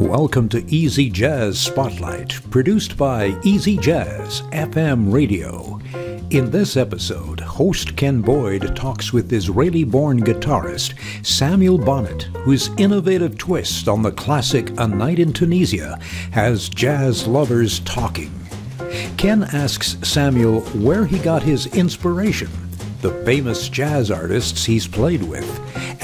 Welcome to Easy Jazz Spotlight, produced by Easy Jazz FM Radio. In this episode, host Ken Boyd talks with Israeli born guitarist Samuel Bonnet, whose innovative twist on the classic A Night in Tunisia has jazz lovers talking. Ken asks Samuel where he got his inspiration, the famous jazz artists he's played with,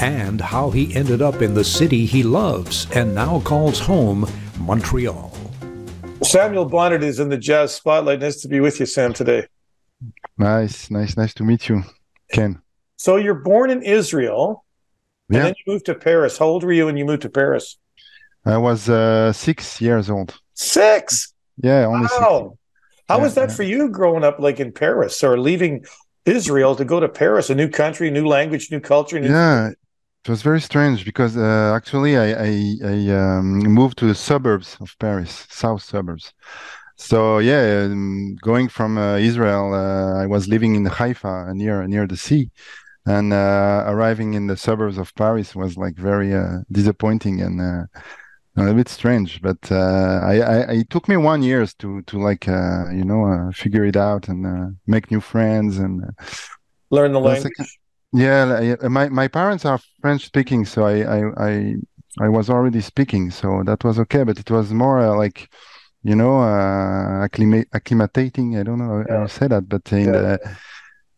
and how he ended up in the city he loves and now calls home, Montreal. Samuel Bonnet is in the Jazz Spotlight. Nice to be with you, Sam, today. Nice, nice, nice to meet you, Ken. So you're born in Israel, Yeah. and then you moved to Paris. How old were you when you moved to Paris? I was uh, six years old. Six. Yeah, only six. Wow. How Yeah, was that yeah. for you growing up like in Paris or leaving Israel to go to Paris, a new country, new language, new culture? New... Yeah, it was very strange because uh, actually I I, I um, moved to the suburbs of Paris, south suburbs. So yeah, um, going from uh, Israel, uh, I was living in Haifa, near near the sea, and uh, arriving in the suburbs of Paris was like very uh, disappointing and uh, a little bit strange. But uh, I, I it took me one years to to like uh, you know uh, figure it out and uh, make new friends and. Uh, Learn the language. yeah, like, my my parents are French speaking, so I I I, I was already speaking, so that was okay. But it was more uh, like, you know, uh, acclimate, acclimating. I don't know how to say that, but in Yeah. the,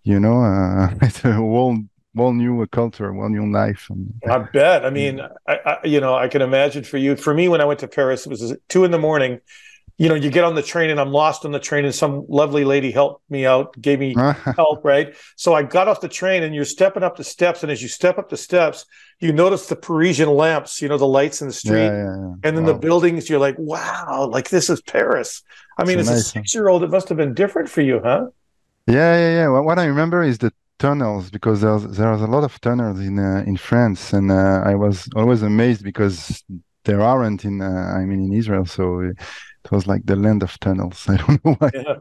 you know, uh, it's a whole whole new culture, one new life. And, I bet. I mean, I, I, you know, I can imagine for you. For me, when I went to Paris, it was two in the morning. You know, you get on the train and I'm lost on the train, and some lovely lady helped me out, gave me help, right? So I got off the train and you're stepping up the steps. And as you step up the steps, you notice the Parisian lamps, you know, the lights in the street. yeah, yeah. And then the buildings, you're like, wow, like this is Paris. I mean, It's as a six year old, it must have been different for you, huh? Yeah, yeah, yeah. What, what I remember is the tunnels because there's there's a lot of tunnels in uh, in France, and uh, I was always amazed because there aren't in uh, I mean in Israel, so it, was like the land of tunnels. I don't know why. Yeah.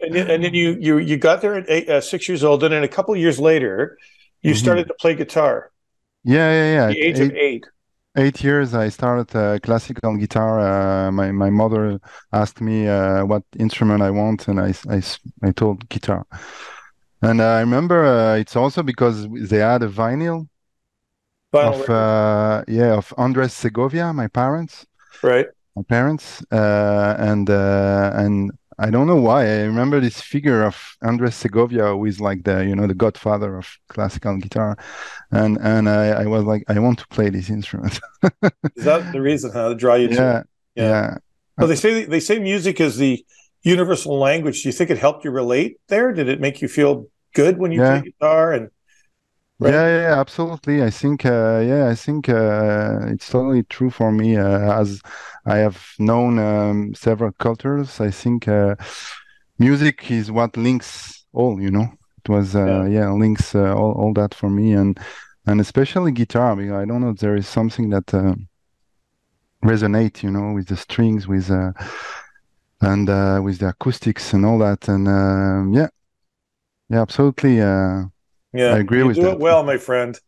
And, then- and then you you you got there at eight, uh, six years old, and then a couple of years later, you Mhm. started to play guitar. Yeah, yeah, yeah. At the age of eight, eight. eight years, I started uh, classical guitar. Uh, my my mother asked me uh, what instrument I want, and I I, I told guitar. And I remember uh, it's also because they had a vinyl Vinyl of uh, yeah of Andres Segovia, my parents, right? my parents, uh, and uh, and I don't know why I remember this figure of Andres Segovia, who is like the you know the godfather of classical guitar, and and I, I was like I want to play this instrument. Is that the reason how to draw you to yeah, Yeah. Well, they say they say music is the universal language. Do you think it helped you relate there? Did it make you feel good when you Yeah. play guitar? And Right. Yeah, yeah, yeah, absolutely. I think, uh, yeah, I think uh, it's totally true for me. Uh, as I have known um, several cultures, I think uh, music is what links all. You know, it was, uh, yeah, links uh, all all that for me, and and especially guitar. Because I don't know, there is something that uh, resonate, you know, with the strings, with uh, and uh, with the acoustics and all that, and um yeah, yeah, absolutely. Uh, yeah, I agree you with do that. it well, my friend.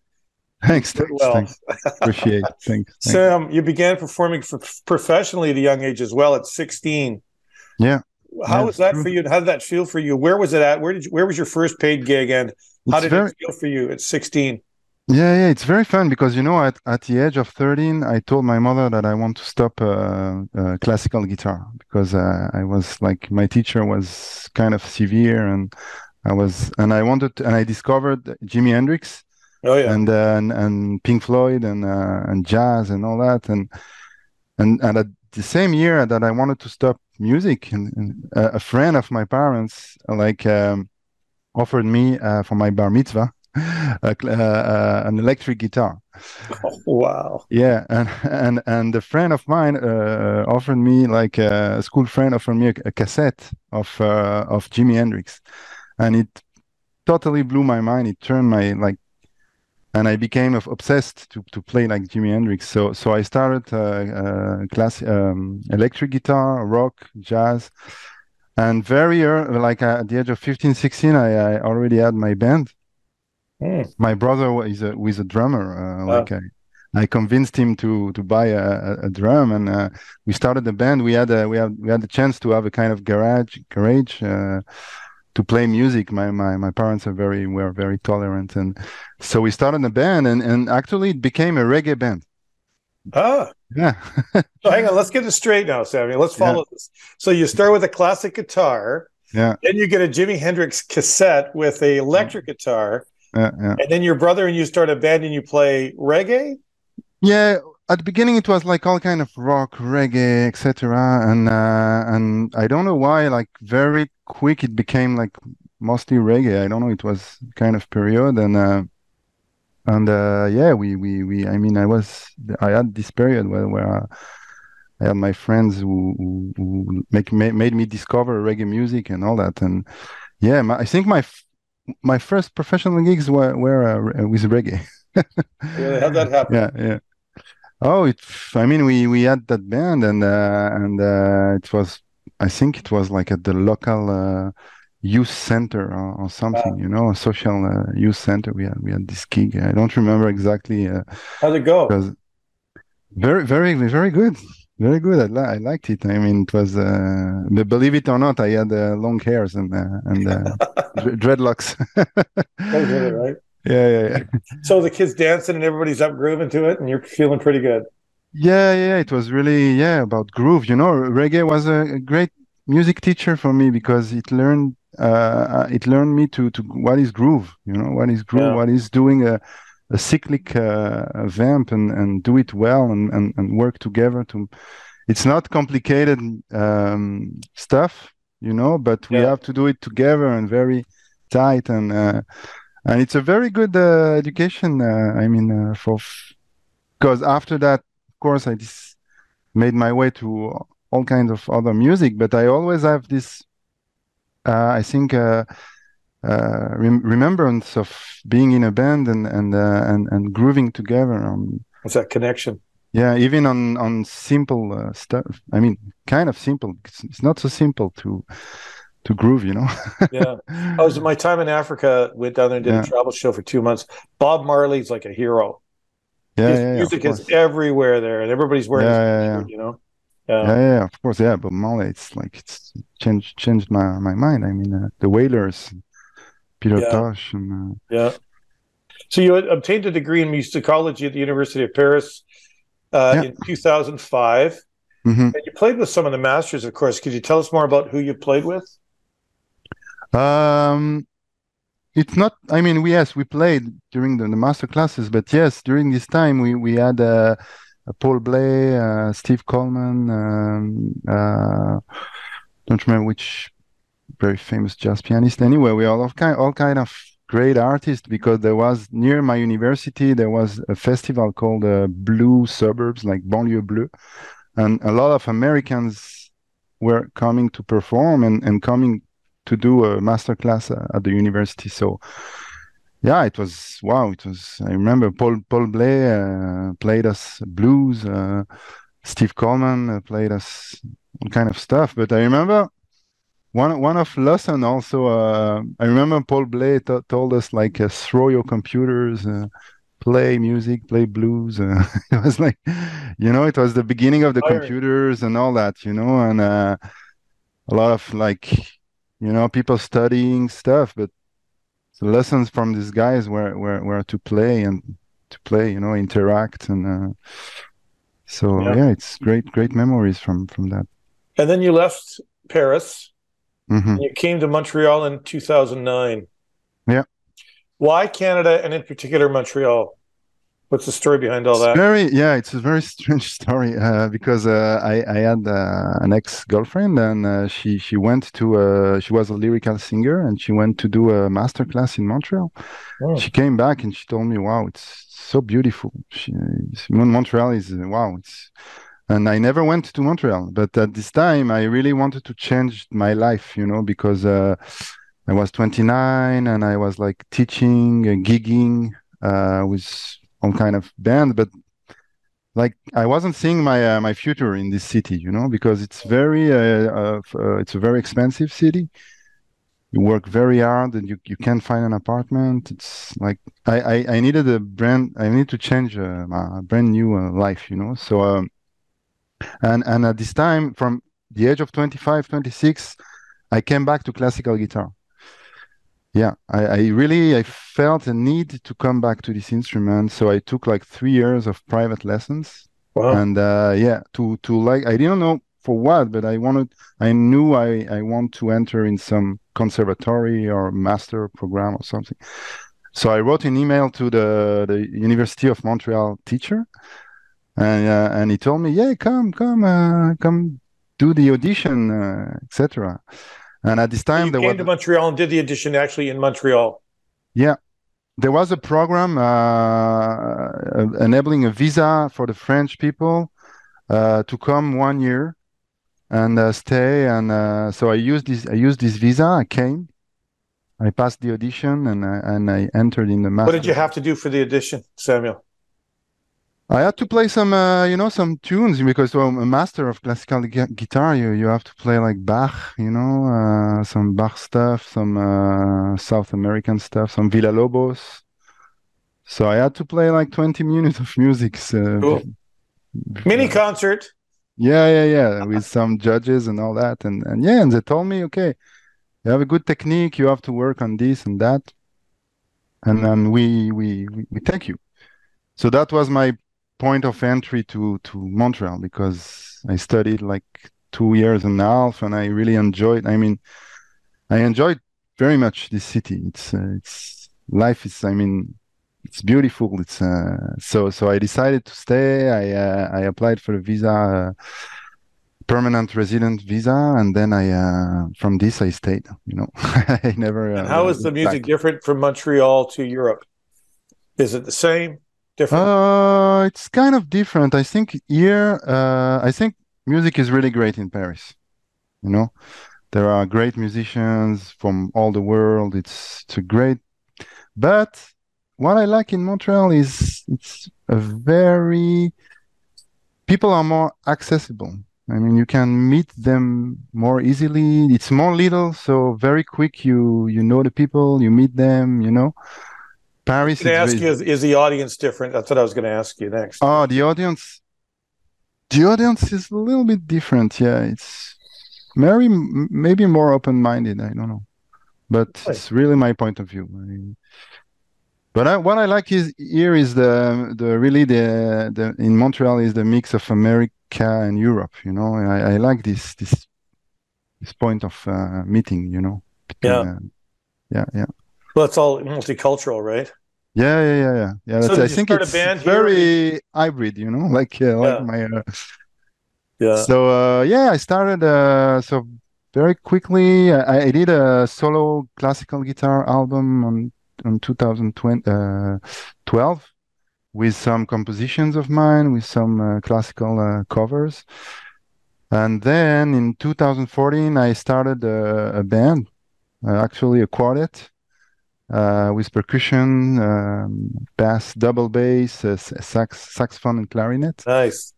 thanks, it thanks, well. thanks. Appreciate. Thanks. thanks. Sam, you began performing for professionally at a young age as well, at 16. Yeah. How Yeah, was that true. for you? How did that feel for you? Where was it at? Where did you, where was your first paid gig, and how It's did very, it feel for you at 16? Yeah, yeah, it's very fun because you know, at, at the age of 13, I told my mother that I want to stop uh, uh, classical guitar because uh, I was like, my teacher was kind of severe and I was, and I wanted, to, and I discovered Jimi Hendrix Oh yeah, and, uh, and, and Pink Floyd and, uh, and jazz and all that. And, and, and at the same year that I wanted to stop music and, and uh, a friend of my parents, like, um, offered me uh, for my bar mitzvah a uh, uh, an electric guitar. Oh, wow. Yeah, and and and a friend of mine uh, offered me like uh, a school friend offered me a, a cassette of uh, of Jimi Hendrix, and it totally blew my mind. It turned my like, and I became obsessed to to play like Jimi Hendrix. So so I started uh, uh, class um, electric guitar, rock, jazz. And very early, like uh, at the age of 15, 16, I, I already had my band Hmm. my brother is a was a drummer uh, Wow. like I, I convinced him to to buy a, a drum, and uh, we started the band. We had a, we had we had the chance to have a kind of garage garage uh, to play music. My, my my parents are very were very tolerant, and so we started the band, and and actually it became a reggae band. Ah, yeah. so hang on, let's get it straight now, Sammy. Let's follow yeah. this. So you start with a classic guitar. Yeah. Then you get a Jimi Hendrix cassette with a electric guitar. Yeah, yeah. And then your brother and you start a band and you play reggae. Yeah, at the beginning it was like all kind of rock, reggae, etc. And uh, and I don't know why, like very quick it became like mostly reggae. I don't know. It was kind of period and. Uh, and uh, yeah, we, we, we, I mean, I was, I had this period where, where I had my friends who, who, who make made me discover reggae music and all that. And yeah, my, I think my my first professional gigs were were uh, with reggae. yeah, how'd that happen? Yeah, yeah. Oh, it. I mean, we we had that band, and uh, and uh, it was. I think it was like at the local uh, youth center or, or something. You know, a social uh, youth center. We had we had this gig. I don't remember exactly. Uh, How'd it go? Very, very, very good. Very good. I, li- I liked it. I mean, it was. Uh, believe it or not, I had uh, long hairs and uh, and uh, dreadlocks. right? Yeah, yeah, yeah. So the kids dancing and everybody's up grooving to it, and you're feeling pretty good. Yeah, yeah. It was really yeah about groove. You know, reggae was a great music teacher for me because it learned uh, it learned me to to what is groove. You know, what is groove? Yeah. What is doing a a cyclic uh, vamp and, and do it well and, and, and work together to it's not complicated um, stuff you know but we yeah. have to do it together and very tight and uh, and it's a very good uh, education uh, i mean uh, for because after that of course i just made my way to all kinds of other music but i always have this uh, i think uh, rem- remembrance of being in a band and and uh, and, and grooving together on what's that connection. Yeah even on on simple uh, stuff. I mean kind of simple. It's, it's, not so simple to to groove you know? Yeah. I was my time in africa went down there and did yeah. a travel show for two months. Bob marley's like a hero. Yeah, His yeah music is everywhere there and everybody's wearing yeah, you know? Yeah. yeah, yeah, of course, yeah. But Marley, it's like it's changed changed my my mind. I mean, uh, the Wailers, Peter yeah. Tosh. And, uh... Yeah. So you obtained a degree in musicology at the University of Paris uh, yeah. in 2005. Mm-hmm. And you played with some of the masters, of course. Could you tell us more about who you played with? Um, it's not. I mean, we yes, we played during the, the master classes, but yes, during this time we we had uh, Paul Bley, uh, Steve Coleman. Um, uh, don't remember which very famous jazz pianist. Anyway, we all of kind all kind of great artists because there was near my university there was a festival called uh, Blue Suburbs, like Banlieue Bleu, and a lot of Americans were coming to perform and, and coming to do a master class uh, at the university. So yeah, it was wow. It was. I remember Paul Paul Bley uh, played us blues. Uh, Steve Coleman uh, played us all kind of stuff. But I remember one one of lesson also uh, i remember paul bley t- told us like uh, throw your computers uh, play music play blues uh, it was like you know it was the beginning of the Fire. computers and all that you know and uh, a lot of like you know people studying stuff but the lessons from these guys were were, were to play and to play you know interact and uh, so yeah. yeah it's great great memories from from that and then you left paris Mm-hmm. You came to Montreal in 2009. Yeah. Why Canada and in particular Montreal? What's the story behind all it's that? Very, yeah, it's a very strange story uh, because uh, I, I had uh, an ex girlfriend and uh, she she went to uh, she was a lyrical singer and she went to do a master class in Montreal. Oh. She came back and she told me, "Wow, it's so beautiful." She, Montreal is wow, it's and I never went to Montreal. But at this time, I really wanted to change my life, you know, because uh, I was 29 and I was like teaching, uh, gigging uh, with all kind of band, but like I wasn't seeing my uh, my future in this city, you know, because it's very uh, uh, it's a very expensive city, you work very hard and you, you can't find an apartment. It's like I, I, I needed a brand. I need to change uh, a brand new uh, life, you know. So um, and and at this time, from the age of 25, 26, I came back to classical guitar. Yeah, I, I really I felt a need to come back to this instrument. So I took like three years of private lessons. Wow. And uh, yeah, to to like I didn't know for what, but I wanted I knew I I want to enter in some conservatory or master program or something. So I wrote an email to the the University of Montreal teacher, and uh, and he told me, yeah, come come uh, come do the audition, uh, etc. And at this time, you there came was to Montreal and did the audition actually in Montreal. yeah, there was a program uh, enabling a visa for the French people uh, to come one year and uh, stay. And uh, so I used this. I used this visa. I came. I passed the audition and I, and I entered in the master. What did you have to do for the audition, Samuel? I had to play some, uh, you know, some tunes because well, I'm a master of classical gu- guitar, you you have to play like Bach, you know, uh, some Bach stuff, some uh, South American stuff, some Villa Lobos. So I had to play like 20 minutes of music. So, Cool. Mini concert. Yeah, yeah, yeah, with some judges and all that, and and yeah, and they told me, okay, you have a good technique, you have to work on this and that, and then we we we, we take you. So that was my point of entry to to Montreal because I studied like two years and a half, and I really enjoyed. I mean, I enjoyed very much this city. It's uh, it's life is. I mean, it's beautiful. It's uh, so so. I decided to stay. I uh, I applied for a visa, uh, permanent resident visa, and then I uh, from this I stayed. You know, I never. And uh, how is the music back. different from Montreal to Europe? Is it the same? Different? Uh, it's kind of different. I think here, uh, I think music is really great in Paris. You know, there are great musicians from all the world. It's it's a great, but what I like in Montreal is it's a very people are more accessible. I mean, you can meet them more easily. It's more little, so very quick. You you know the people, you meet them. You know, Paris. I was going to ask very- you, is, is the audience different? That's what I was going to ask you next. Oh, the audience. The audience is a little bit different. Yeah, it's very maybe more open-minded. I don't know, but it's really my point of view. I, but I, what I like is here is the the really the the in Montreal is the mix of America and Europe. You know, I, I like this this this point of uh, meeting. You know, between, Yeah. uh, yeah, yeah. Well, it's all multicultural, right? Yeah, yeah, yeah, yeah. Yeah, So I think it's band here? very hybrid, you know, like uh, like my uh, Yeah. So uh, yeah, I started uh, so very quickly. I, I did a solo classical guitar album on on 2012 uh, with some compositions of mine, with some uh, classical uh, covers. And then in 2014, I started a, a band, uh, actually a quartet, with percussion, um, bass, double bass, uh, sax, saxophone, and clarinet Nice.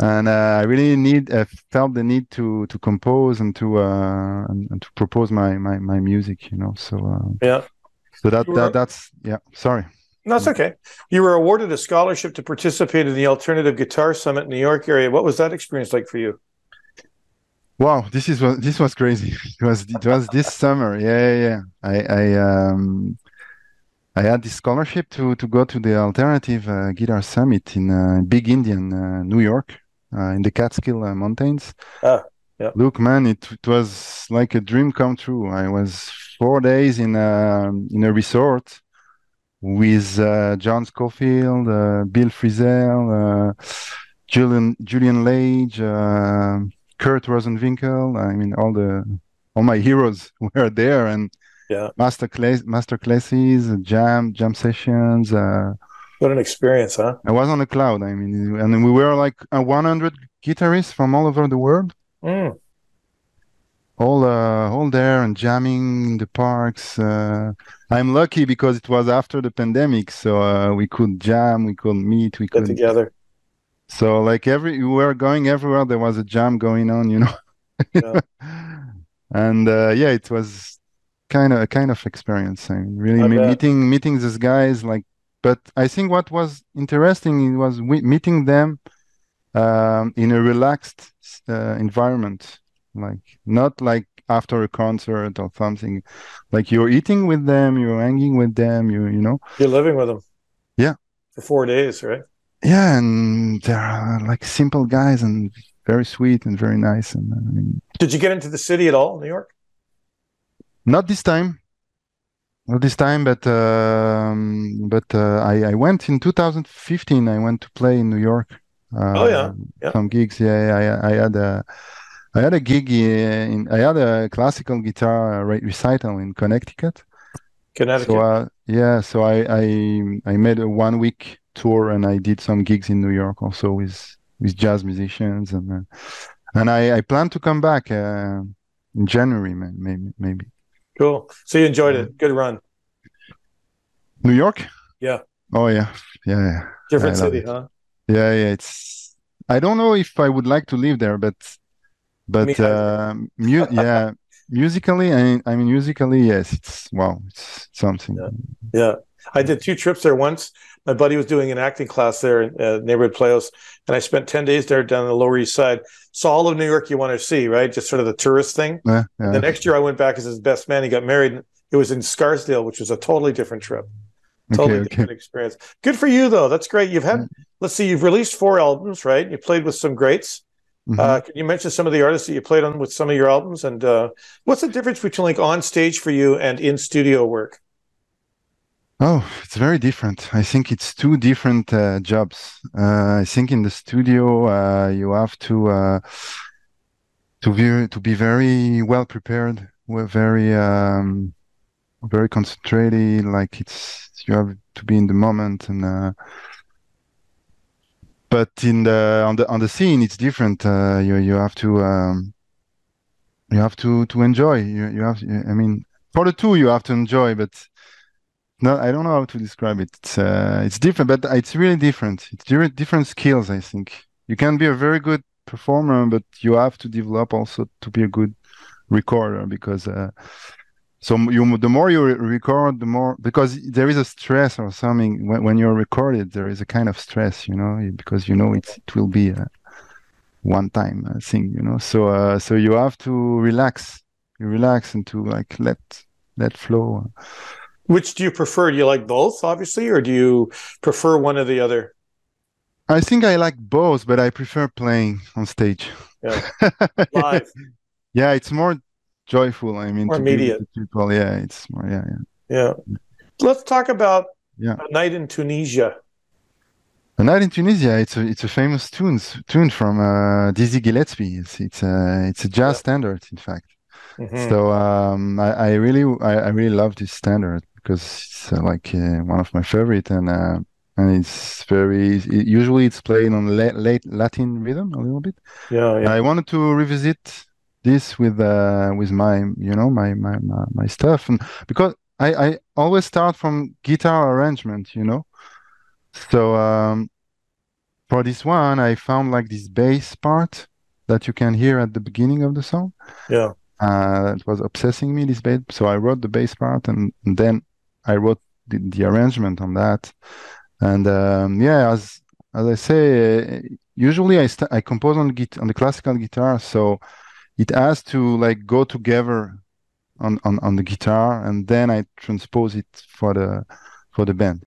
and uh, I really need uh, felt the need to to compose and to uh, and, and to propose my, my my music, you know. So uh, Yeah. so that that that's yeah. Sorry. No, it's okay. You were awarded a scholarship to participate in the Alternative Guitar Summit in the New York area. What was that experience like for you? Wow, this is what this was crazy. It was it was this summer. Yeah, yeah, yeah. I I um I had this scholarship to to go to the Alternative uh, Guitar Summit in uh, Big Indian, uh, New York, uh, in the Catskill uh, Mountains. Ah, yeah. Look, man, it, it was like a dream come true. I was four days in a in a resort with uh, John Scofield, uh, Bill Frisell, uh, Julian Julian Lage, uh, Kurt Rosenwinkel. I mean, all the all my heroes were there, and Yeah. master class master classes, jam jam sessions. Uh, What an experience, huh? I was on a cloud. I mean, and we were like uh, 100 guitarists from all over the world Mm. all uh all there and jamming in the parks uh i'm lucky because it was after the pandemic so uh we could jam we could meet we Get could together. So like every we were going everywhere there was a jam going on you know Yeah. and uh yeah it was kind of a kind of experience. I mean, really meeting meeting these guys like. But I think what was interesting was meeting them um, in a relaxed uh, environment, like not like after a concert or something. Like you're eating with them, you're hanging with them, you you know. You're living with them. Yeah. For four days, right? Yeah, and they're like simple guys and very sweet and very nice. And I mean, did you get into the city at all, New York? Not this time. Not this time, but um, but uh, I I went in 2015. I went to play in New York. Uh, oh yeah. yeah, some gigs. Yeah, I I had a I had a gig in I had a classical guitar recital in Connecticut. Connecticut. So uh, yeah, so I I I made a one week tour and I did some gigs in New York also with with jazz musicians and uh, and I I plan to come back uh, in January maybe maybe. Cool. So you enjoyed it. Good run. New York. Yeah. Oh yeah, yeah. yeah. Different city, it. huh? Yeah, yeah. It's. I don't know if I would like to live there, but but uh, mu- yeah, musically, I, I mean, musically, yes, it's wow, it's something. Yeah. yeah. I did two trips there once. My buddy was doing an acting class there in uh, neighborhood playhouse, and I spent ten days there down the Lower East Side. Saw all of New York you want to see, right? Just sort of the tourist thing. Yeah, yeah. The next year I went back as his best man. He got married. It was in Scarsdale, which was a totally different trip. Totally okay, different experience. Good for you though. That's great. You've had let's see, you've released four albums, right? You played with some greats. Mm-hmm. Uh, can you mention some of the artists that you played on with some of your albums? And uh, what's the difference between like on stage for you and in studio work? Oh, it's very different. I think it's two different uh, jobs. Uh, I think in the studio uh, you have to uh, to be to be very well prepared. Very um, very concentrated. Like it's you have to be in the moment and but in the on the on the scene it's different uh, you you have to um, you have to to enjoy you you have i mean for the two you have to enjoy but no i don't know how to describe it. It's uh, it's different but it's really different. It's different skills i think. You can be a very good performer but you have to develop also to be a good recorder because uh, so you the more you record the more because there is a stress or something. When, when you're recorded there is a kind of stress you know because you know it, it will be a one time thing you know. So uh, so you have to relax. You relax and to like let let flow which do you prefer do you like both obviously or do you prefer one or the other i think i like both but i prefer playing on stage yeah live yeah it's more joyful. I mean, more immediate. People, yeah, it's more, yeah, yeah. Yeah. Let's talk about yeah. a night in Tunisia. A Night in Tunisia, it's a it's a famous tune tune from uh, Dizzy Gillespie. It's it's a it's a jazz yeah. standard, in fact. Mm-hmm. So um, I, I really I, I, really love this standard because it's uh, like uh, one of my favorite and uh, and it's very it, usually it's played on late, late Latin rhythm a little bit. Yeah, yeah. I wanted to revisit this with uh, with my you know my, my my my stuff and because I I always start from guitar arrangement you know so um, for this one I found like this bass part that you can hear at the beginning of the song yeah uh, it was obsessing me this bass so I wrote the bass part and, and then I wrote the, the arrangement on that and um, yeah as as I say usually I st- I compose on git- on the classical guitar so it has to like go together on, on, on the guitar and then I transpose it for the for the band.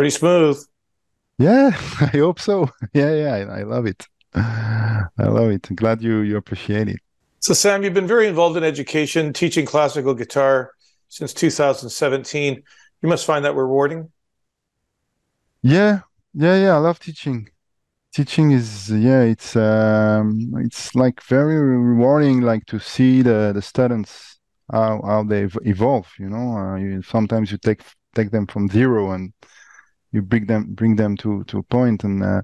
Pretty smooth. Yeah, I hope so. Yeah, yeah, I, I love it. I love it. glad you you appreciate it. So, Sam, you've been very involved in education, teaching classical guitar since 2017. You must find that rewarding. Yeah, yeah, yeah. I love teaching. Teaching is yeah, it's um, it's like very rewarding, like to see the the students how how they evolve. You know, uh, you, sometimes you take take them from zero and you bring them bring them to to a point and. Uh,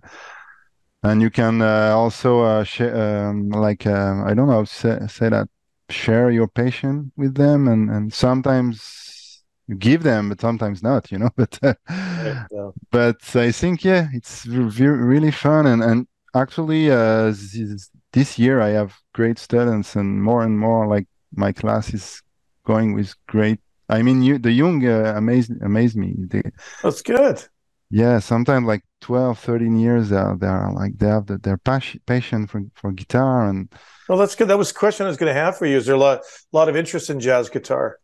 and you can uh, also uh, share um, like uh, i don't know say, say that share your passion with them and and sometimes you give them but sometimes not you know but uh, yeah. but i think yeah it's re- really fun and and actually uh, this, this year i have great students and more and more like my class is going with great i mean you the young uh, amaze amaze me they, that's good yeah sometimes like 12 13 years uh, they're like they have the, their passion passion for, for guitar and well that's good. That was a question i was going to have for you. Is there a lot lot of interest in jazz guitar?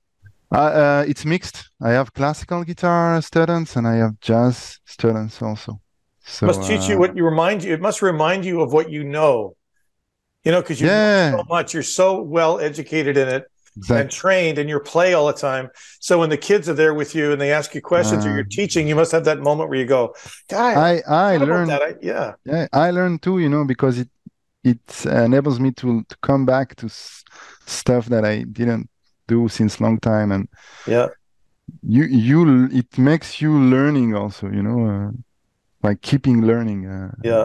Uh, uh, it's mixed. I have classical guitar students and i have jazz students also. So it must teach you uh, what you remind you it must remind you of what you know. You know because you yeah. know so much. You're so well educated in it exactly. and trained and you play all the time. So when the kids are there with you and they ask you questions uh, or you're teaching, you must have that moment where you go, "I I learned that. I, yeah, yeah, I learned too. You know, because it it enables me to to come back to s- stuff that I didn't do since long time, and yeah, you you it makes you learning also. You know, uh, like keeping learning. Uh, yeah,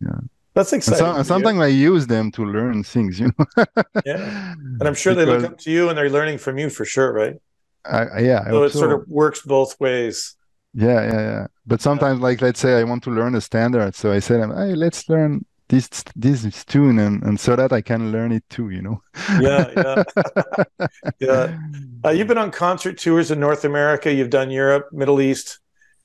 yeah. That's exciting. And, so, sometimes I use them to learn things, you know. yeah, and I'm sure because, they look up to you and they're learning from you for sure, right? I, yeah. So it so. sort of works both ways. Yeah, yeah, yeah. But sometimes, yeah. like, let's say I want to learn a standard, so I said, "Hey, let's learn this this tune," and and so that I can learn it too, you know. yeah, yeah, yeah. Uh, you've been on concert tours in North America. You've done Europe, Middle East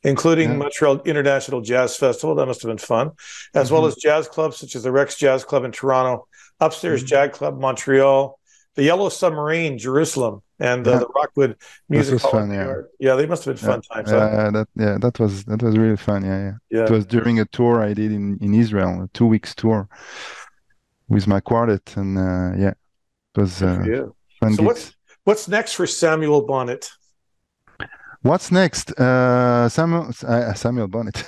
including yeah. Montreal International Jazz Festival. That must have been fun, as mm-hmm. well as jazz clubs such as the Rex Jazz Club in Toronto, Upstairs mm-hmm. Jazz Club Montreal, the Yellow Submarine Jerusalem, and uh, yeah. the Rockwood Music Hall. Fun, yeah. yeah, they must have been fun times. Yeah, that yeah, that was that was really fun. Yeah, yeah, yeah. It was during a tour I did in in Israel, a two weeks tour with my quartet, and uh, yeah, it was uh, fun. So what's what's next for Samuel Bonnet? What's next? Uh, Samuel uh, Samuel Bonnet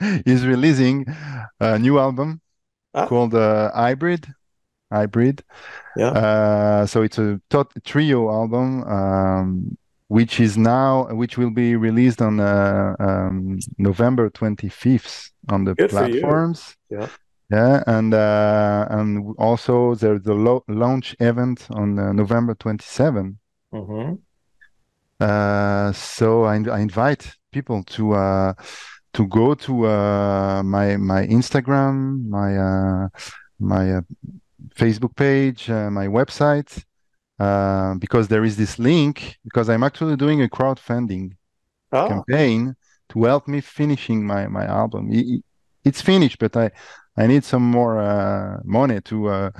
is releasing a new album ah. called uh, Hybrid. Hybrid. Yeah. Uh, so it's a tot- trio album, um, which is now which will be released on uh, um, November twenty fifth on the Good platforms. Yeah. Yeah, and uh, and also there's the lo- launch event on uh, November twenty seventh. Mm-hmm. Uh, so I, I, invite people to uh, to go to uh, my my Instagram, my uh, my uh, Facebook page, my website, because there is this link. Because I'm actually doing a crowdfunding oh. campaign to help me finishing my my album. It, it's finished, but I I need some more money to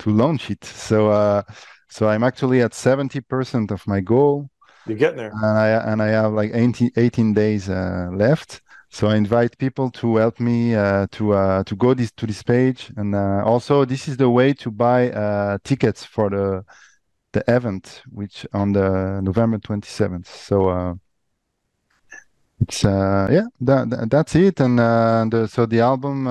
to launch it. So so I'm actually at seventy percent of my goal you're getting there. And I and I have like 18, 18 days uh, left. So I invite people to help me uh, to uh, to go this to this page, and uh, also this is the way to buy uh, tickets for the the event, which on the November twenty seventh. So uh, it's yeah, that, that, that's it, and so the album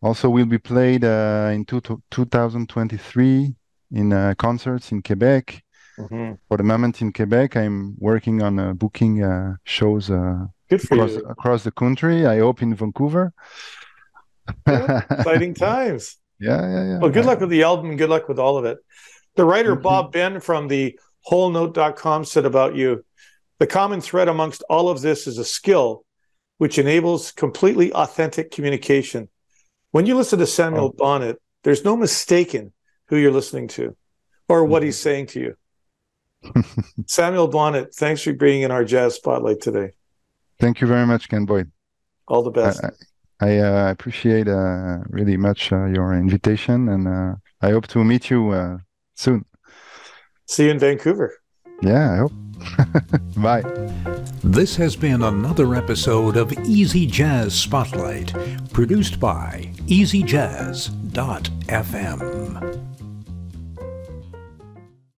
also will be played in two, 2023 in concerts in Quebec Mm-hmm. For the moment in Quebec, I'm working on uh, booking uh, shows uh, across, across, the country. I hope in Vancouver. yeah, exciting times. Yeah, yeah, yeah. Well, good luck with the album. Good luck with all of it. The writer. Bob Ben from the wholenote.com said about you the common thread amongst all of this is a skill which enables completely authentic communication. When you listen to Samuel oh. Bonnet, there's no mistaking who you're listening to or what mm-hmm. he's saying to you. Samuel Bonnet, thanks for being in our jazz spotlight today. Thank you very much, Ken Boyd. All the best. I, I uh, appreciate uh, really much uh, your invitation, and uh, I hope to meet you uh, soon. See you in Vancouver. Yeah, I hope. Bye. This has been another episode of Easy Jazz Spotlight, produced by EasyJazz.fm.